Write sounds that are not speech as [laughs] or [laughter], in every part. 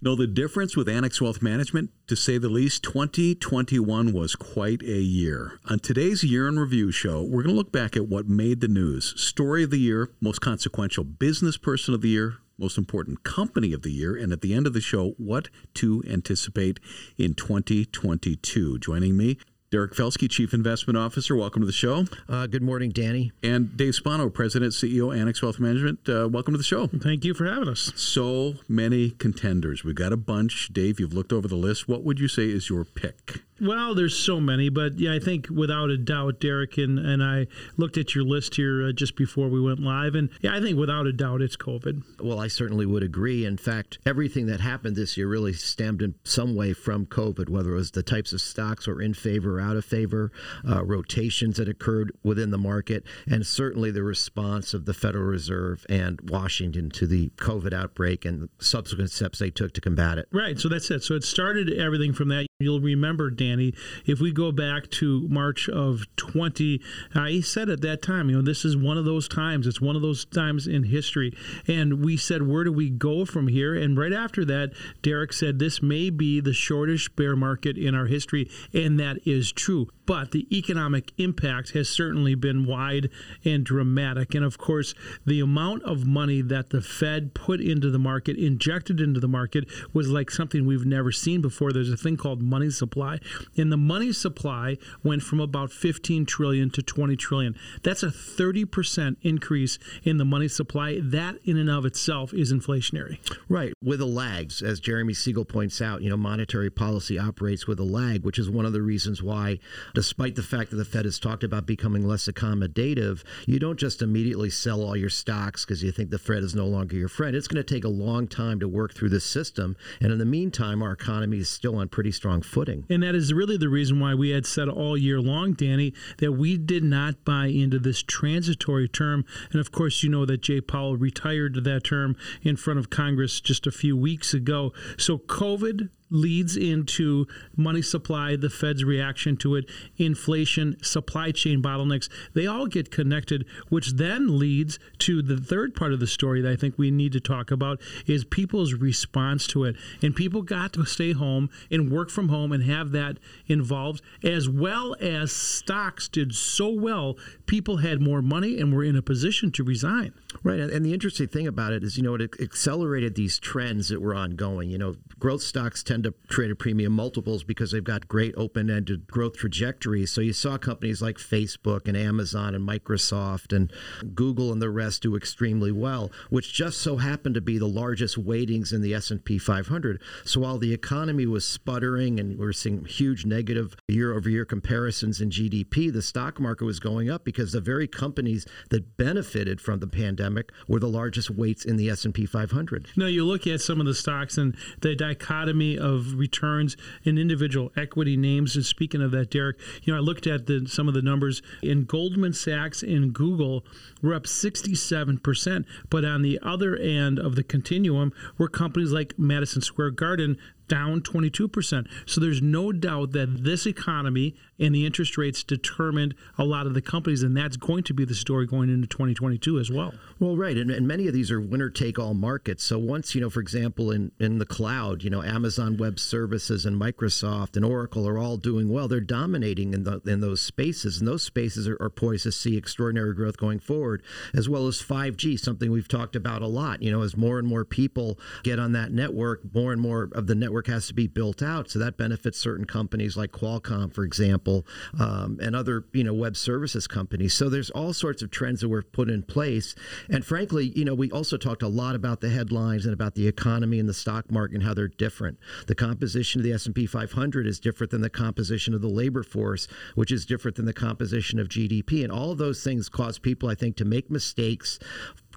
Know the difference with Annex Wealth Management? To say the least, 2021 was quite a year. On today's Year in Review show, we're going to look back at what made the news. Story of the year, most consequential business person of the year, most important company of the year, and at the end of the show, what to anticipate in 2022. Joining me, Derek Felske, Chief Investment Officer. Welcome to the show. Uh, good morning, Danny. And Dave Spano, President, CEO, Annex Wealth Management. Uh, welcome to the show. Thank you for having us. So many contenders. We've got a bunch. Dave, you've looked over the list. What would you say is your pick? Well, there's so many, but yeah, I think without a doubt, Derek and, and I looked at your list here uh, just before we went live, and yeah, I think without a doubt, it's COVID. Well, I certainly would agree. In fact, everything that happened this year really stemmed in some way from COVID, whether it was the types of stocks were in favor or out of favor, uh, rotations that occurred within the market, and certainly the response of the Federal Reserve and Washington to the COVID outbreak and subsequent steps they took to combat it. Right. So that's it. So it started everything from that. You'll remember, Danny, if we go back to March of 20, uh, he said at that time, you know, this is one of those times. It's one of those times in history. And we said, where do we go from here? And right after that, Derek said, this may be the shortest bear market in our history. And that is true. But the economic impact has certainly been wide and dramatic. And of course, the amount of money that the Fed put into the market, injected into the market, was like something we've never seen before. There's a thing called money supply. And the money supply went from about 15 trillion to 20 trillion. That's a 30% increase in the money supply. That in and of itself is inflationary. Right, with a lags, as Jeremy Siegel points out, you know, monetary policy operates with a lag, which is one of the reasons why, despite the fact that the Fed has talked about becoming less accommodative, you don't just immediately sell all your stocks because you think the Fed is no longer your friend. It's going to take a long time to work through the system, and in the meantime, our economy is still on pretty strong footing. And that is really the reason why we had said all year long, Danny, that we did not buy into this transitory term. And of course, you know that Jay Powell retired that term in front of Congress just a few weeks ago. So COVID leads into money supply, the Fed's reaction to it, inflation, supply chain bottlenecks. They all get connected, which then leads to the third part of the story that I think we need to talk about is people's response to it. And people got to stay home and work from home and have that involved, as well as stocks did so well, people had more money and were in a position to resign. Right. And the interesting thing about it is, you know, it accelerated these trends that were ongoing. You know, growth stocks tend to trade at premium multiples because they've got great open ended growth trajectories. So you saw companies like Facebook and Amazon and Microsoft and Google and the rest do extremely well, which just so happened to be the largest weightings in the S&P 500. So while the economy was sputtering and we are seeing huge negative year over year comparisons in GDP, the stock market was going up because the very companies that benefited from the pandemic were the largest weights in the S&P 500. Now you look at some of the stocks and the dichotomy of returns in individual equity names. And speaking of that, Derek, you know I looked at the, some of the numbers in Goldman Sachs and Google were up 67%, but on the other end of the continuum were companies like Madison Square Garden down 22%. So there's no doubt that this economy and the interest rates determined a lot of the companies, and that's going to be the story going into 2022 as well. Well, right. And, and many of these are winner take all markets. So once, you know, for example, in, in the cloud, you know, Amazon Web Services and Microsoft and Oracle are all doing well. They're dominating in, the, in those spaces, and those spaces are, are poised to see extraordinary growth going forward, as well as 5G, something we've talked about a lot. You know, as more and more people get on that network, more and more of the network has to be built out. So that benefits certain companies like Qualcomm, for example, um, and other you know web services companies. So there's all sorts of trends that were put in place. And frankly, you know, we also talked a lot about the headlines and about the economy and the stock market and how they're different. The composition of the S&P 500 is different than the composition of the labor force, which is different than the composition of GDP. And all those things cause people, I think, to make mistakes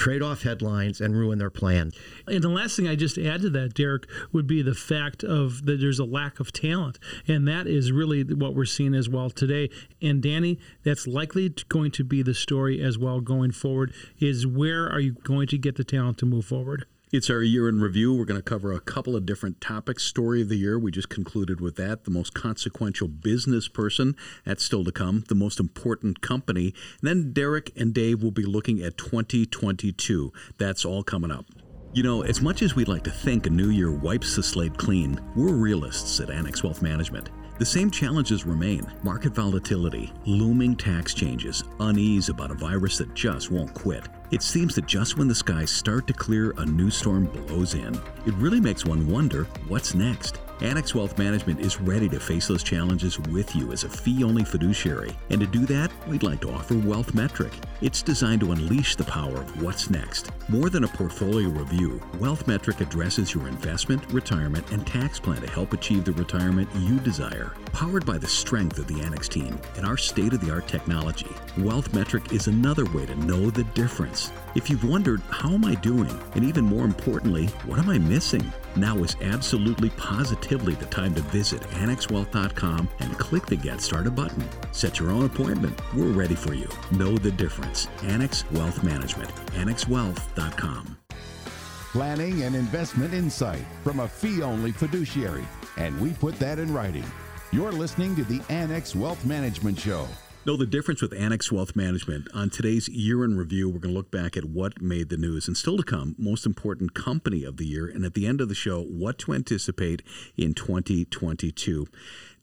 trade off headlines and ruin their plan. And the last thing I just add to that, Derek, would be the fact of that there's a lack of talent, and that is really what we're seeing as well today. And Danny, that's likely going to be the story as well going forward. Is where are you going to get the talent to move forward? It's our year in review. We're going to cover a couple of different topics. Story of the year, we just concluded with that. The most consequential business person, that's still to come. The most important company. And then Derek and Dave will be looking at 2022. That's all coming up. You know, as much as we'd like to think a new year wipes the slate clean, we're realists at Annex Wealth Management. The same challenges remain market volatility, looming tax changes, unease about a virus that just won't quit. It seems that just when the skies start to clear, a new storm blows in. It really makes one wonder what's next. Annex Wealth Management is ready to face those challenges with you as a fee only fiduciary. And to do that, we'd like to offer Wealth Metric. It's designed to unleash the power of what's next. More than a portfolio review, Wealth Metric addresses your investment, retirement, and tax plan to help achieve the retirement you desire. Powered by the strength of the Annex team and our state of the art technology, Wealth Metric is another way to know the difference. If you've wondered, how am I doing? And even more importantly, what am I missing? Now is absolutely positively the time to visit annexwealth.com and click the Get Started button. Set your own appointment. We're ready for you. Know the difference. Annex Wealth Management. annexwealth.com. Planning and investment insight from a fee only fiduciary. And we put that in writing. You're listening to the Annex Wealth Management Show. Know the difference with Annex Wealth Management. On today's year in review, we're going to look back at what made the news and still to come, most important company of the year. And at the end of the show, what to anticipate in 2022.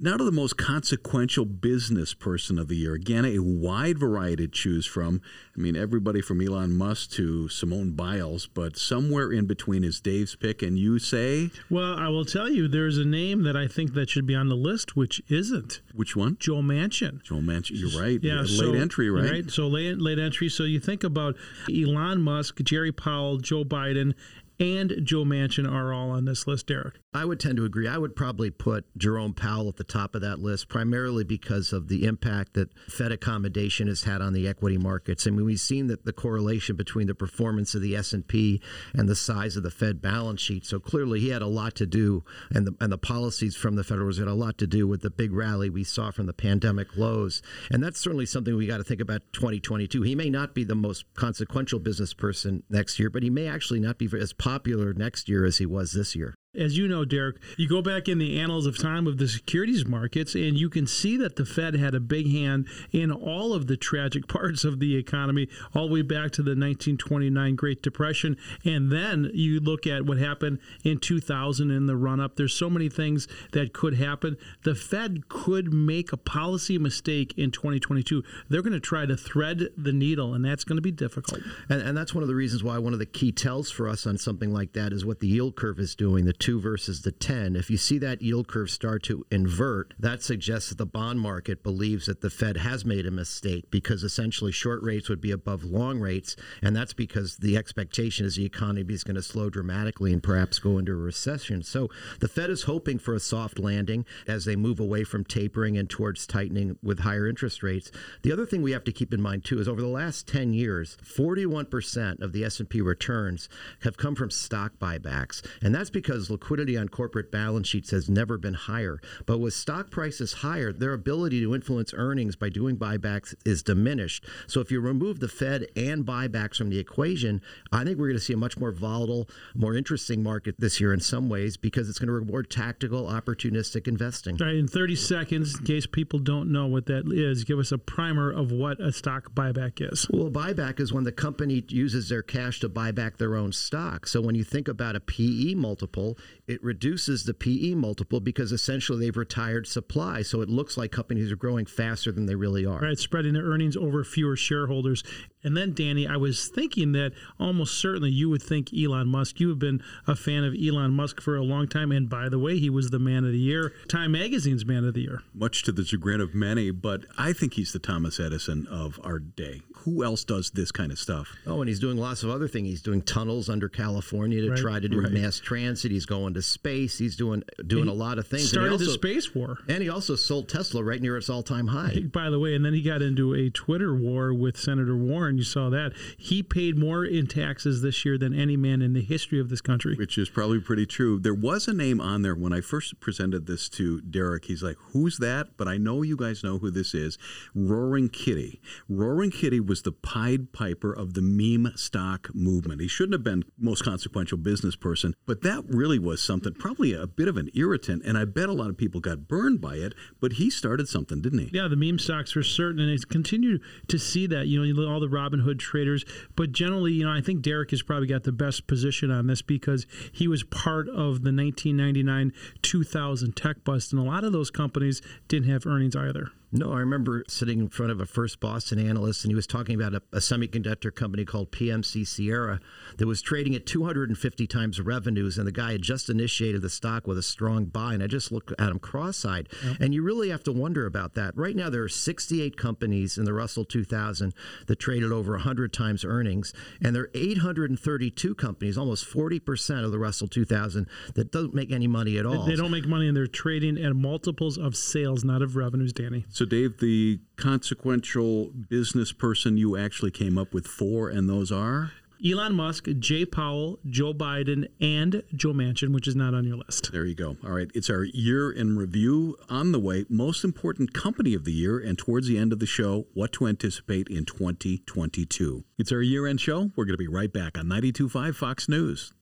Now to the most consequential business person of the year. Again, a wide variety to choose from. I mean, everybody from Elon Musk to Simone Biles, but somewhere in between is Dave's pick. And you say, Well, I will tell you, there's a name that I think that should be on the list, which isn't. which one? Joe Manchin. Joe Manchin. You're right. Yeah, late so- entry, right? So late late entry. So you think about Elon Musk, Jerry Powell, Joe Biden, and Joe Manchin are all on this list, Derek. I would tend to agree. I would probably put Jerome Powell at the top of that list, primarily because of the impact that Fed accommodation has had on the equity markets. I mean, we've seen that the correlation between the performance of the S and P and the size of the Fed balance sheet. So clearly, he had a lot to do, and the and the policies from the Federal Reserve had a lot to do with the big rally we saw from the pandemic lows. And that's certainly something we got to think about 2022. He may not be the most consequential business person next year, but he may actually not be as popular next year as he was this year. As you know, Derek, you go back in the annals of time of the securities markets, and you can see that the Fed had a big hand in all of the tragic [laughs] parts of the economy, all the way back to the 1929 Great Depression. And then you look at what happened in 2000 in the run up. There's so many things that could happen. The Fed could make a policy mistake in 2022. They're going to try to thread the needle, and that's going to be difficult. And, and that's one of the reasons why one of the key tells for us on something like that is what the yield curve is doing, the two versus the 10. If you see that yield curve start to invert, that suggests that the bond market believes that the Fed has made a mistake because essentially short rates would be above long rates. And that's because the expectation is the economy is going to slow dramatically and perhaps go into a recession. So the Fed is hoping for a soft landing as they move away from tapering and towards tightening with higher interest rates. The other thing we have to keep in mind too is over the last 10 years, 41% of the S&P returns have come from stock buybacks. And that's because liquidity on corporate balance sheets has never been higher. But with stock prices higher, their ability to influence earnings by doing buybacks is diminished. So if you remove the Fed and buybacks from the equation, I think we're going to see a much more volatile, more interesting market this year in some ways because it's going to reward tactical, opportunistic investing. All right, in 30 seconds, in case people don't know what that is, give us a primer of what a stock buyback is. Well, buyback is when the company uses their cash to buy back their own stock. So when you think about a PE multiple, it reduces the PE multiple because essentially they've retired supply. So it looks like companies are growing faster than they really are. Right, spreading their earnings over fewer shareholders. And then, Danny, I was thinking that almost certainly you would think Elon Musk. You have been a fan of Elon Musk for a long time. And by the way, he was the man of the year, Time Magazine's man of the year. Much to the chagrin of many, but I think he's the Thomas Edison of our day. Who else does this kind of stuff? Oh, and he's doing lots of other things. He's doing tunnels under California to Right, try to do right. mass transit. He's going to space. He's doing doing He a lot of things. Started and he the space war. and he also sold Tesla right near its all time high. By the way, and then he got into a Twitter war with Senator Warren. You saw that. He paid more in taxes this year than any man in the history of this country. Which is probably pretty true. There was a name on there when I first presented this to Derek. He's like, Who's that? But I know you guys know who this is Roaring Kitty. Roaring Kitty was the Pied Piper of the meme stock movement. He shouldn't have been most consequential business person, but that really was something, probably a bit of an irritant. And I bet a lot of people got burned by it, but he started something, didn't he? Yeah, the meme stocks for certain, and it's continue to see that. You know, all the Robinhood traders, but generally, you know, I think Derek has probably got the best position on this because he was part of the 1999 2000 tech bust, and a lot of those companies didn't have earnings either. No, I remember sitting in front of a First Boston analyst, and he was talking about a, a, semiconductor company called PMC Sierra that was trading at 250 times revenues, and the guy had just initiated the stock with a strong buy, and I just looked at him cross-eyed. Yep. And you really have to wonder about that. Right now, there are 68 companies in the Russell 2000 that traded over 100 times earnings, and there are 832 companies, almost 40 percent of the Russell 2000, that don't make any money at all. They don't make money, and they're trading at multiples of sales, not of revenues, Danny. So, Dave, the consequential business person you actually came up with four, and those are? Elon Musk, Jay Powell, Joe Biden, and Joe Manchin, which is not on your list. There you go. All right. It's our year in review on the way. Most important company of the year, and towards the end of the show, what to anticipate in 2022. It's our year end show. We're going to be right back on 92.5 Fox News.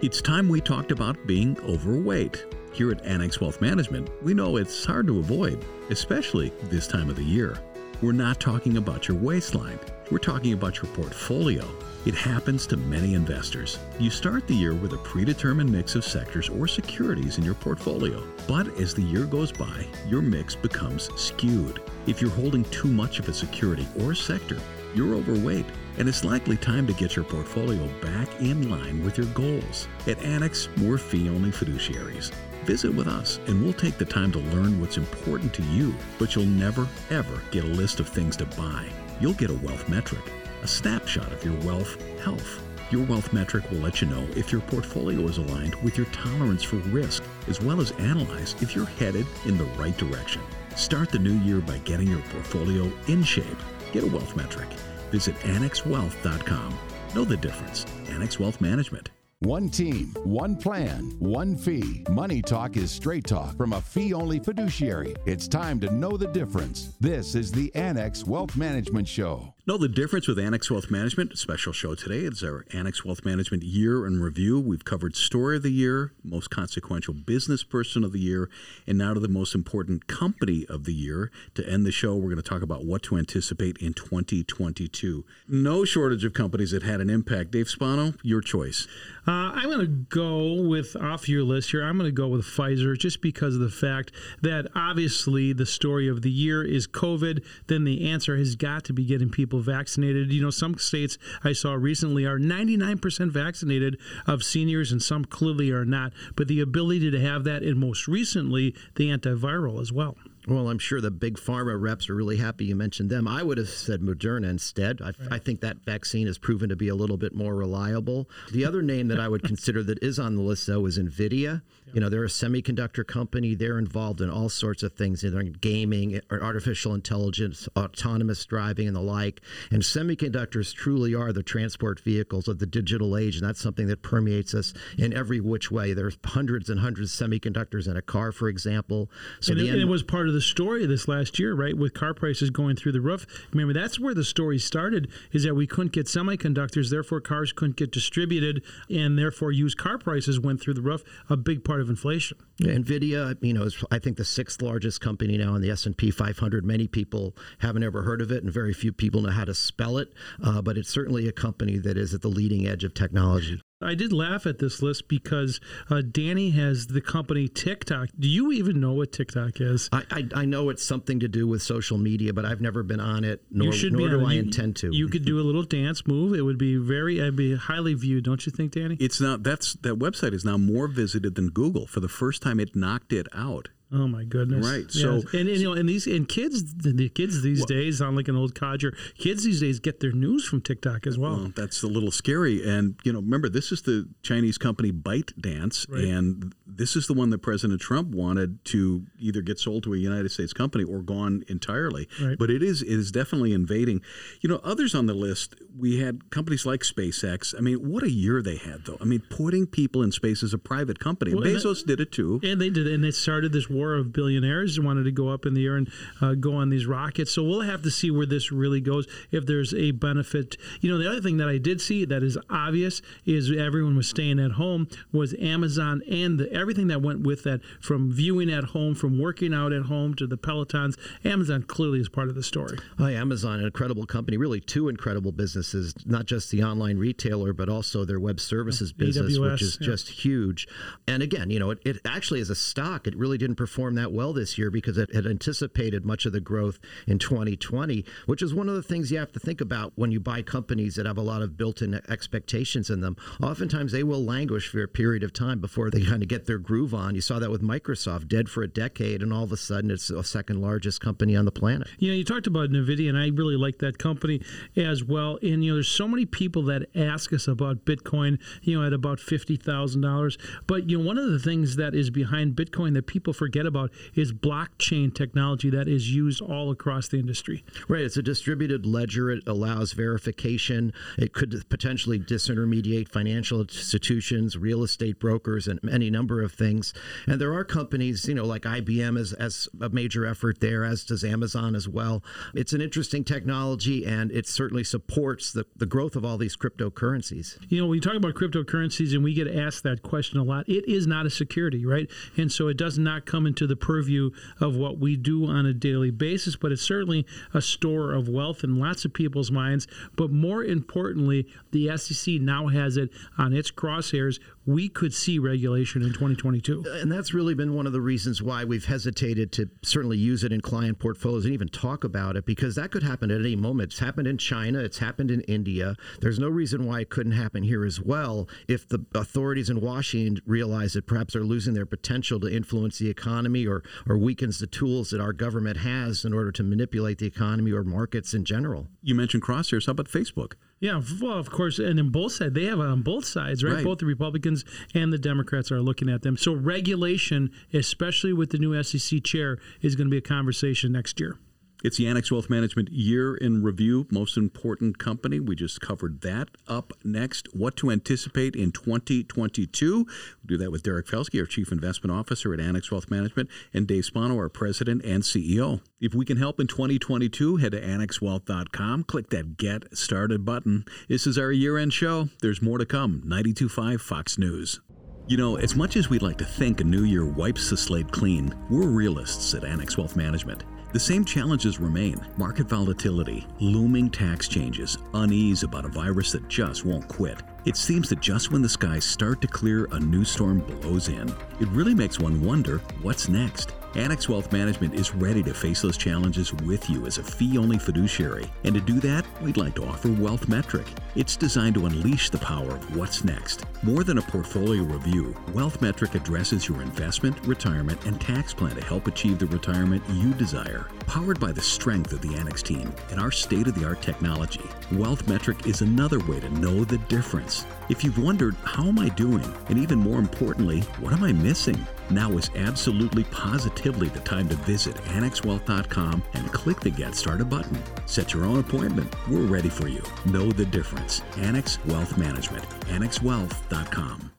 It's time we talked about being overweight. Here at Annex Wealth Management, we know it's hard to avoid, especially this time of the year. We're not talking about your waistline, we're talking about your portfolio. It happens to many investors. You start the year with a predetermined mix of sectors or securities in your portfolio, but as the year goes by, your mix becomes skewed. If you're holding too much of a security or sector, you're overweight, and it's likely time to get your portfolio back in line with your goals. At Annex, we're fee only fiduciaries. Visit with us and we'll take the time to learn what's important to you, but you'll never, ever get a list of things to buy. You'll get a wealth metric, a snapshot of your wealth health. Your wealth metric will let you know if your portfolio is aligned with your tolerance for risk, as well as analyze if you're headed in the right direction. Start the new year by getting your portfolio in shape. Get a wealth metric. Visit annexwealth.com. Know the difference. Annex Wealth Management. One team, one plan, one fee. Money Talk is straight talk from a fee only fiduciary. It's time to know the difference. This is the Annex Wealth Management Show. Know the difference with Annex Wealth Management? Special show today. It's our Annex Wealth Management year in review. We've covered story of the year, most consequential business person of the year, and now to the most important company of the year. To end the show, we're going to talk about what to anticipate in 2022. No shortage of companies that had an impact. Dave Spano, your choice. Uh, I'm going to go with off your list here. I'm going to go with Pfizer just because of the fact that obviously the story of the year is COVID. Then the answer has got to be getting people vaccinated. You know, some states I saw recently are 99% vaccinated of seniors, and some clearly are not. But the ability to have that, and most recently, the antiviral as well. Well, I'm sure the big pharma reps are really happy you mentioned them. I would have said Moderna instead. I, right. I, think that vaccine has proven to be a little bit more reliable. The other name that I would consider that is on the list, though, is NVIDIA. You know, they're a semiconductor company. They're involved in all sorts of things, either in gaming, artificial intelligence, autonomous driving, and the like. And semiconductors truly are the transport vehicles of the digital age, and that's something that permeates us in every which way. There's hundreds and hundreds of semiconductors in a car, for example. So and, it, and it was part of the story this last year, right? With car prices going through the roof. Remember, that's where the story started, is that we couldn't get semiconductors, therefore cars couldn't get distributed, and therefore used car prices went through the roof. A big part of inflation. Yeah, Nvidia, you know, is I think the sixth largest company now in the S and P 500. Many people haven't ever heard of it, and very few people know how to spell it. Uh, but it's certainly a company that is at the leading edge of technology. I did laugh at this list because uh, Danny has the company TikTok. Do you even know what TikTok is? I, I, I, know it's something to do with social media, but I've never been on it, nor, nor do I you, intend to. You could do a little dance move. It would be very, it'd be highly viewed, don't you think, Danny? It's not. That's that website is now more visited than Google. For the first time, it knocked it out. Oh my goodness! Right. Yes. So and, and you know, and these and kids, the kids these well, days sound like an old codger. Kids these days get their news from TikTok as well. well. That's a little scary. And you know, remember this is the Chinese company ByteDance, right. and this is the one that President Trump wanted to either get sold to a United States company or gone entirely. Right. But it is it is definitely invading. You know, others on the list we had companies like SpaceX. I mean, what a year they had though. I mean, putting people in space as a private company. Well, Bezos that, did it too. And they did, and they started this war of billionaires wanted to go up in the air and uh, go on these rockets. So we'll have to see where this really goes. If there's a benefit, you know, the other thing that I did see that is obvious is everyone was staying at home was Amazon and the, everything that went with that, from viewing at home, from working out at home to the Pelotons. Amazon clearly is part of the story. Oh, Amazon, an incredible company, really two incredible businesses, not just the online retailer, but also their web services business, AWS, which is yeah. just huge. And again, you know, it, it actually as a stock, it really didn't perform that well this year because it had anticipated much of the growth in 2020, which is one of the things you have to think about when you buy companies that have a lot of built in expectations in them. Oftentimes they will languish for a period of time before they kind of get their groove on. You saw that with Microsoft, dead for a decade, and all of a sudden it's the second largest company on the planet. You know, you talked about NVIDIA, and I really like that company as well. And, you know, there's so many people that ask us about Bitcoin, you know, at about $50,000. But, you know, one of the things that is behind Bitcoin that people forget about is blockchain technology that is used all across the industry. Right. It's a distributed ledger. It allows verification. It could potentially disintermediate financial institutions, real estate brokers, and any number of things. And there are companies, you know, like IBM as, as a major effort there, as does Amazon as well. It's an interesting technology and it certainly supports the, the growth of all these cryptocurrencies. You know, when you talk about cryptocurrencies and we get asked that question a lot, it is not a security, right? And so it does not come into the purview of what we do on a daily basis, but it's certainly a store of wealth in lots of people's minds. But more importantly, the SEC now has it on its crosshairs we could see regulation in 2022. Uh, and that's really been one of the reasons why we've hesitated to certainly use it in client portfolios and even talk about it because that could happen at any moment. It's happened in China, it's happened in India. There's no reason why it couldn't happen here as well if the authorities in Washington realize that perhaps they're losing their potential to influence the economy or, or weakens the tools that our government has in order to manipulate the economy or markets in general. You mentioned crosshairs. How about Facebook? Yeah, well, of course, and in both sides, they have it on both sides, right? right? Both the Republicans and the Democrats are looking at them. So regulation, especially with the new SEC chair, is going to be a conversation next year. It's the Annex Wealth Management Year in Review, most important company. We just covered that. Up next, what to anticipate in 2022. We'll do that with Derek Felske, our Chief Investment Officer at Annex Wealth Management, and Dave Spano, our President and CEO. If we can help in 2022, head to annexwealth.com, click that Get Started button. This is our year end show. There's more to come. 925 Fox News. You know, as much as we'd like to think a new year wipes the slate clean, we're realists at Annex Wealth Management. The same challenges remain market volatility, looming tax changes, unease about a virus that just won't quit. It seems that just when the skies start to clear, a new storm blows in. It really makes one wonder what's next. Annex Wealth Management is ready to face those challenges with you as a fee only fiduciary. And to do that, we'd like to offer Wealth Metric. It's designed to unleash the power of what's next. More than a portfolio review, Wealth Metric addresses your investment, retirement, and tax plan to help achieve the retirement you desire. Powered by the strength of the Annex team and our state of the art technology, Wealth Metric is another way to know the difference. If you've wondered, how am I doing? And even more importantly, what am I missing? Now is absolutely positively the time to visit annexwealth.com and click the Get Started button. Set your own appointment. We're ready for you. Know the difference. Annex Wealth Management. AnnexWealth.com.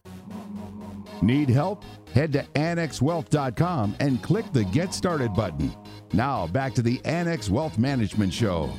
Need help? Head to annexwealth.com and click the Get Started button. Now, back to the Annex Wealth Management Show.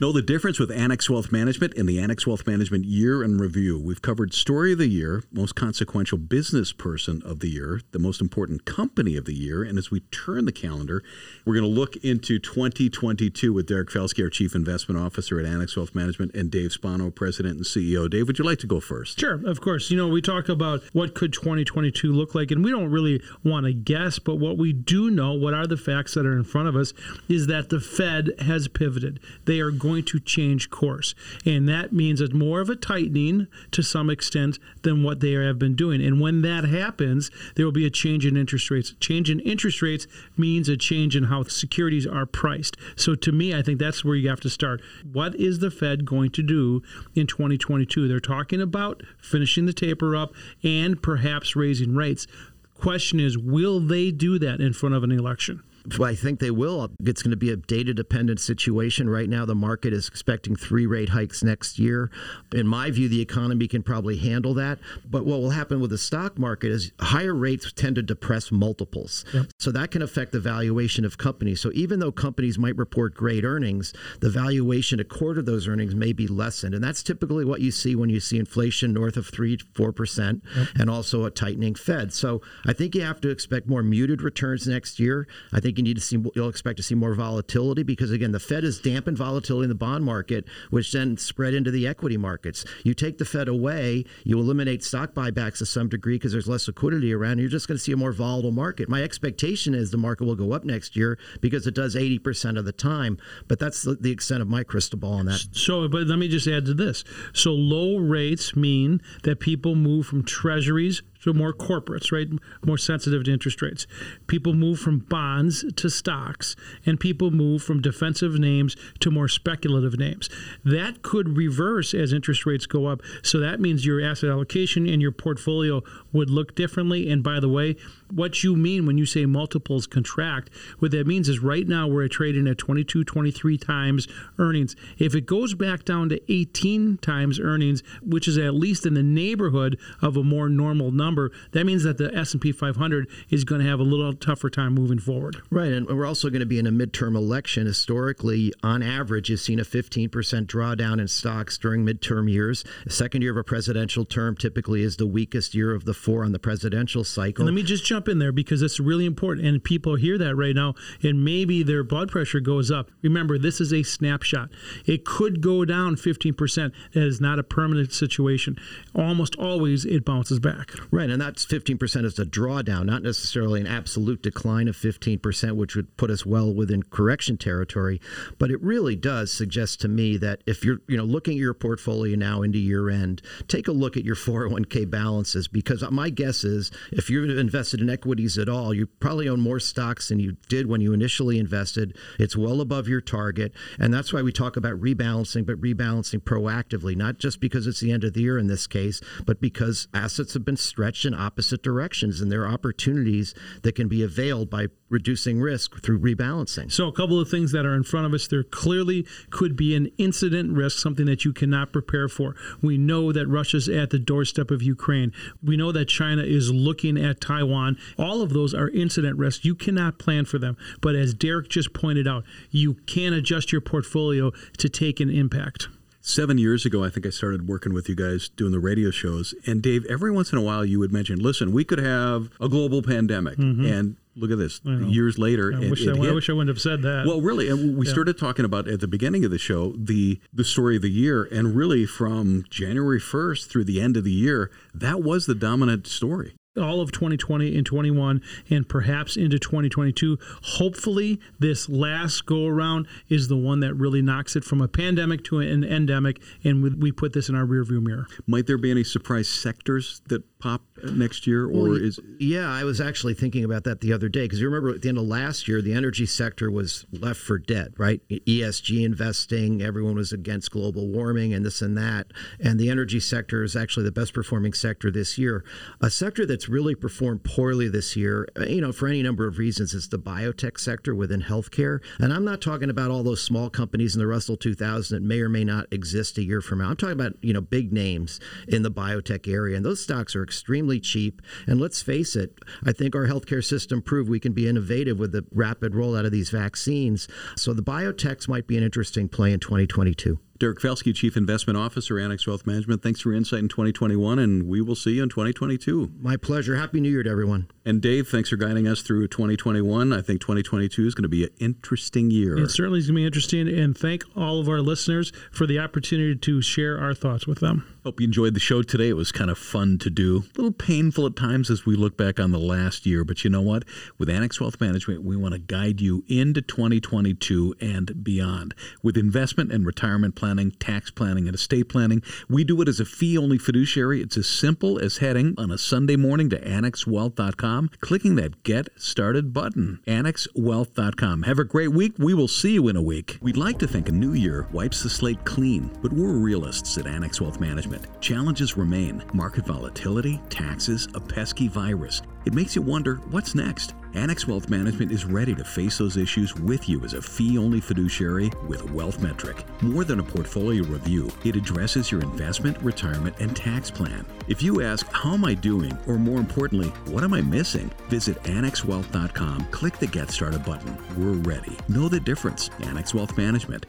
Know the difference with Annex Wealth Management and the Annex Wealth Management Year in Review. We've covered Story of the Year, Most Consequential Business Person of the Year, the Most Important Company of the Year, and as we turn the calendar, we're going to look into 2022 with Derek Felske, our Chief Investment Officer at Annex Wealth Management, and Dave Spano, President and CEO. Dave, would you like to go first? Sure, of course. You know, we talk about what could 2022 look like, and we don't really want to guess, but what we do know, what are the facts that are in front of us, is that the Fed has pivoted. They are going going to change course. And that means it's more of a tightening to some extent than what they have been doing. And when that happens, there will be a change in interest rates. Change in interest rates means a change in how securities are priced. So to me, I think that's where you have to start. What is the Fed going to do in 2022? They're talking about finishing the taper up and perhaps raising rates. Question is, will they do that in front of an election? I think they will. It's going to be a data dependent situation. Right now, the market is expecting three rate hikes next year. In my view, the economy can probably handle that. But what will happen with the stock market is higher rates tend to depress multiples. Yep. So that can affect the valuation of companies. So even though companies might report great earnings, the valuation a quarter of those earnings may be lessened. And that's typically what you see when you see inflation north of 3 4% yep. and also a tightening Fed. So I think you have to expect more muted returns next year. I think you need to see you'll expect to see more volatility because again the Fed has dampened volatility in the bond market, which then spread into the equity markets. You take the Fed away, you eliminate stock buybacks to some degree because there's less liquidity around. You're just going to see a more volatile market. My expectation is the market will go up next year because it does 80% of the time, but that's the, the extent of my crystal ball on that. So, but let me just add to this. So low rates mean that people move from treasuries so more corporates, right? More sensitive to interest rates. People move from bonds to stocks, and people move from defensive names to more speculative names. That could reverse as interest rates go up. So that means your asset allocation and your portfolio would look differently. And by the way, what you mean when you say multiples contract, what that means is right now we're trading at 22, 23 times earnings. If it goes back down to 18 times earnings, which is at least in the neighborhood of a more normal number, that means that the S&P 500 is going to have a little tougher time moving forward. Right, and we're also going to be in a midterm election. Historically, on average, you've seen a 15% drawdown in stocks during midterm years. The second year of a presidential term typically is the weakest year of the four on the presidential cycle. And let me just jump jump in there because it's really important. And people hear that right now, and maybe their blood pressure goes up. Remember, this is a snapshot. It could go down 15%. That is not a permanent situation. Almost always it bounces back. Right. And that's 15% is a drawdown, not necessarily an absolute decline of 15%, which would put us well within correction territory. But it really does suggest to me that if you're, you know, looking at your portfolio now into year end, take a look at your 401k balances because my guess is if you've invested in equities at all, you probably own more stocks than you did when you initially invested. It's well above your target. And that's why we talk about rebalancing, but rebalancing proactively, not just because it's the end of the year in this case, but because assets have been stretched in opposite directions and there are opportunities that can be availed by reducing risk through rebalancing. So, a couple of things that are in front of us there clearly could be an incident risk, something that you cannot prepare for. We know that Russia's at the doorstep of Ukraine. We know that China is looking at Taiwan. All of those are incident risks. You cannot plan for them. But as Derek just pointed out, you can adjust your portfolio to take an impact seven years ago, I think I started working with you guys doing the radio shows. And Dave, every once in a while, you would mention, listen, we could have a global pandemic. Mm-hmm. And look at this. Years later, I, it, wish, it I, I, wish I wouldn't have said that. Well, really, and we yeah. started talking about at the beginning of the show the the story of the year, and really from January first through the end of the year, that was the dominant story all of 2020 and 21 and perhaps into 2022 hopefully this last go around is the one that really knocks it from a pandemic to an endemic and we put this in our rearview mirror. Might there be any surprise sectors that pop next year, or well, is yeah? I was actually thinking about that the other day because you remember at the end of last year, the energy sector was left for dead, right? ESG investing, everyone was against global warming and this and that, and the energy sector is actually the best performing sector this year. A sector that's really performed poorly this year, uh, you know, for any number of reasons, is the biotech sector within healthcare, and I'm not talking about all those small companies in the Russell 2000 that may or may not exist a year from now. I'm talking about you know big names in the biotech area, and those stocks are extremely cheap. And let's face it, I think our healthcare system proved we can be innovative with the rapid rollout of these vaccines. So the biotechs might be an interesting play in 2022. Derek Felske, Chief Investment Officer, Annex Wealth Management. Thanks for your insight in 2021, and we will see you in 2022. My pleasure. Happy New Year to everyone. And Dave, thanks for guiding us through 2021. I think 2022 is going to be an interesting year. It certainly is going to be interesting, and thank all of our listeners for the opportunity to share our thoughts with them. Hope you enjoyed the show today. It was kind of fun to do. A little painful at times as we look back on the last year, but you know what? With Annex Wealth Management, we want to guide you into 2022 and beyond. With investment and retirement planning, tax planning, and estate planning, we do it as a fee only fiduciary. It's as simple as heading on a Sunday morning to annexwealth.com, clicking that Get Started button. Annexwealth.com. Have a great week. We will see you in a week. We'd like to think a new year wipes the slate clean, but we're realists at Annex Wealth Management. Challenges remain market volatility, taxes, a pesky virus. It makes you wonder what's next. Annex Wealth Management is ready to face those issues with you as a fee only fiduciary with Wealth Metric. More than a portfolio review, it addresses your investment, retirement, and tax plan. If you ask, How am I doing? or more importantly, What am I missing? visit AnnexWealth.com, click the Get Started button. We're ready. Know the difference. Annex Wealth Management.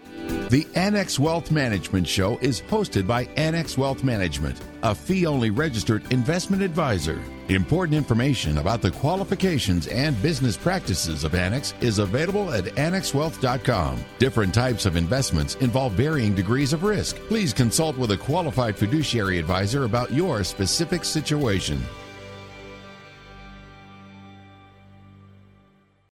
The Annex Wealth Management Show is hosted by Annex Wealth Management, a fee only registered investment advisor. Important information about the qualifications and business practices of Annex is available at annexwealth.com. Different types of investments involve varying degrees of risk. Please consult with a qualified fiduciary advisor about your specific situation.